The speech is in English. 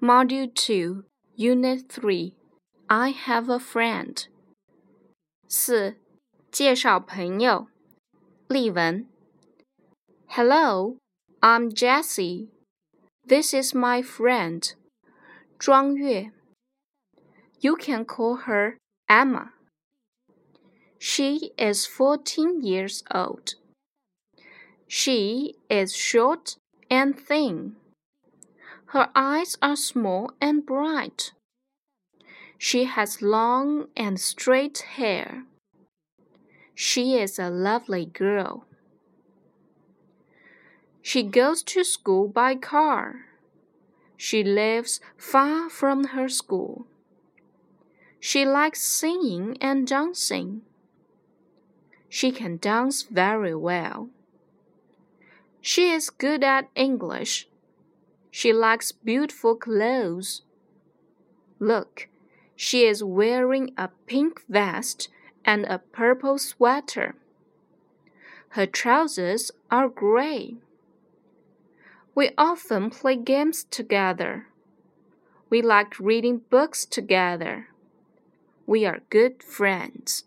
Module 2, Unit 3 I have a friend. 四、介绍朋友。例文：Hello, I'm Jessie. This is my friend. 庄月。You can call her Emma. She is 14 years old. She is short and thin. Her eyes are small and bright. She has long and straight hair. She is a lovely girl. She goes to school by car. She lives far from her school. She likes singing and dancing. She can dance very well. She is good at English. She likes beautiful clothes. Look, she is wearing a pink vest and a purple sweater. Her trousers are gray. We often play games together. We like reading books together. We are good friends.